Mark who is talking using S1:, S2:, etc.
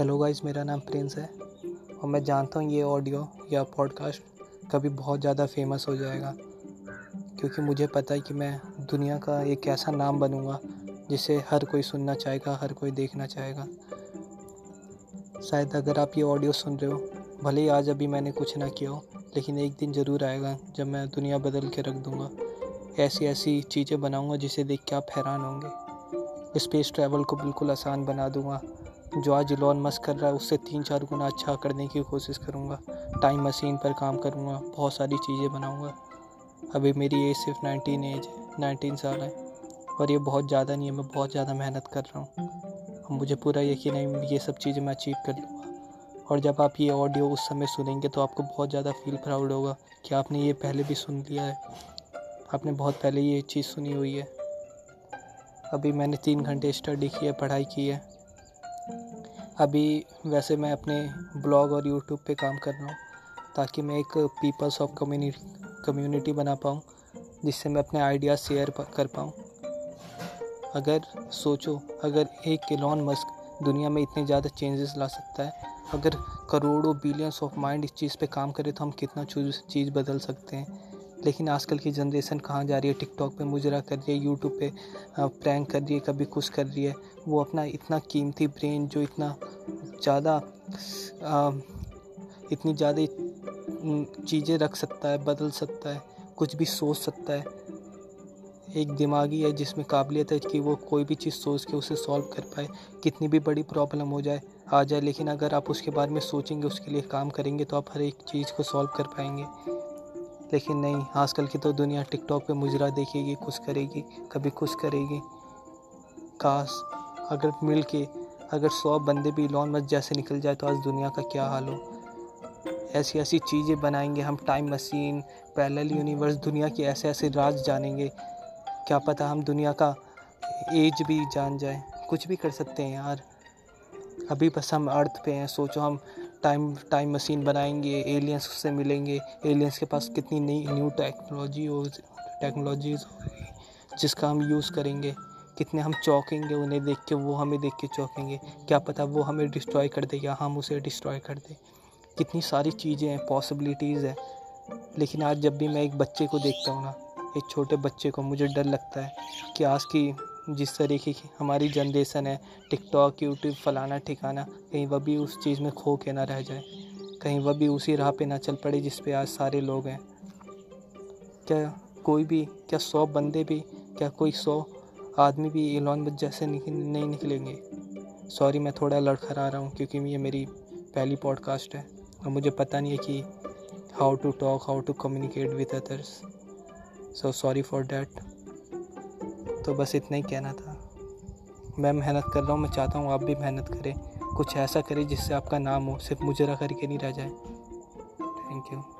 S1: Hello guys मेरा नाम Prince है और मैं जानता हूँ ये ऑडियो या पॉडकास्ट कभी बहुत ज़्यादा फ़ेमस हो जाएगा क्योंकि मुझे पता है कि मैं दुनिया का एक ऐसा नाम बनूँगा जिसे हर कोई सुनना चाहेगा, हर कोई देखना चाहेगा। शायद अगर आप ये ऑडियो सुन रहे हो, भले ही आज अभी मैंने कुछ ना किया हो, लेकिन एक दिन ज़रूर आएगा जब मैं दुनिया बदल के रख दूँगा। ऐसी ऐसी चीज़ें बनाऊँगा जिसे देख के आप हैरान होंगे। स्पेस ट्रैवल को बिल्कुल आसान बना दूँगा। जो आज इलॉन मस्क कर रहा है, उससे तीन चार गुना अच्छा करने की कोशिश करूँगा। टाइम मशीन पर काम करूँगा, बहुत सारी चीज़ें बनाऊँगा। अभी मेरी एज सिर्फ़ नाइनटीन एज है नाइनटीन साल है। और ये बहुत ज़्यादा नहीं है, मैं बहुत ज़्यादा मेहनत कर रहा हूँ। मुझे पूरा यकीन है, ये सब चीज़ें मैं अचीव कर लूँगा। और जब आप ये ऑडियो उस समय सुनेंगे तो आपको बहुत ज़्यादा फील प्राउड होगा कि आपने ये पहले भी सुन लिया है। आपने बहुत पहले ये चीज़ सुनी हुई है। अभी मैंने तीन घंटे स्टडी की है पढ़ाई की है। अभी वैसे मैं अपने ब्लॉग और यूट्यूब पे काम कर रहा हूँ, ताकि मैं एक पीपल्स ऑफ़ कम्युनिटी कम्युनिटी बना पाऊँ, जिससे मैं अपने आइडियाज़ शेयर कर पाऊँ। अगर सोचो, अगर एक एलॉन मस्क दुनिया में इतने ज़्यादा चेंजेस ला सकता है, अगर करोड़ों बिलियंस ऑफ़ माइंड इस चीज़ पे काम करे तो हम कितना चीज़ बदल सकते हैं। लेकिन आजकल की जनरेशन कहाँ जा रही है? टिकटॉक पे मुजरा कर रही है यूट्यूब पे प्रैंक कर रही है, कभी कुछ कर रही है। वो अपना इतना कीमती ब्रेन जो इतना ज़्यादा इतनी ज़्यादा चीज़ें रख सकता है, बदल सकता है, कुछ भी सोच सकता है, एक दिमागी है जिसमें काबिलियत है कि वो कोई भी चीज़ सोच के उसे सॉल्व कर पाए, कितनी भी बड़ी प्रॉब्लम हो जाए, आ जाए। लेकिन अगर आप उसके बारे में सोचेंगे, उसके लिए काम करेंगे तो आप हर एक चीज़ को सॉल्व कर पाएँगे। लेकिन नहीं, आजकल की तो दुनिया टिकटॉक पे मुजरा देखेगी कुछ करेगी, कभी कुछ करेगी। काश, अगर मिल के अगर सौ बंदे भी लॉन मत जैसे निकल जाए तो आज दुनिया का क्या हाल हो? ऐसी ऐसी चीज़ें बनाएँगे हम टाइम मशीन पैरेलल यूनिवर्स दुनिया के ऐसे ऐसे राज जानेंगे। क्या पता हम दुनिया का एज भी जान जाए। कुछ भी कर सकते हैं यार। अभी बस हम अर्थ पे हैं, सोचो हम टाइम टाइम मशीन बनाएँगे एलियंस से मिलेंगे। एलियंस के पास कितनी नई न्यू टेक्नोलॉजी हो टेक्नोलॉजीज़ जिसका हम यूज़ करेंगे। कितने हम चौंकेंगे उन्हें देख के, वो हमें देख के चौंकेंगे। क्या पता वो हमें डिस्ट्रॉय कर दे या हम उसे डिस्ट्रॉय कर दें। कितनी सारी चीज़ें हैं पॉसिबिलिटीज़ है। लेकिन आज जब भी मैं एक बच्चे को देखता हूँ ना, एक छोटे बच्चे को मुझे डर लगता है कि आज की जिस तरीके की हमारी जनरेशन है टिकटॉक यूट्यूब फलाना ठिकाना कहीं वह भी उस चीज़ में खो के ना रह जाए। कहीं वह भी उसी राह पे ना चल पड़े जिस पे आज सारे लोग हैं। क्या कोई भी क्या सौ बंदे भी क्या कोई सौ आदमी भी एलॉन बस जैसे निकल, नहीं निकलेंगे? सॉरी मैं थोड़ा लड़खड़ा रहा हूँ क्योंकि ये मेरी पहली पॉडकास्ट है और मुझे पता नहीं है कि how to talk how to communicate with others so sorry for that तो बस इतना ही कहना था। मैं मेहनत कर रहा हूँ, मैं चाहता हूँ आप भी मेहनत करें। कुछ ऐसा करें जिससे आपका नाम हो, सिर्फ़ मुझे करके नहीं रह जाए। Thank you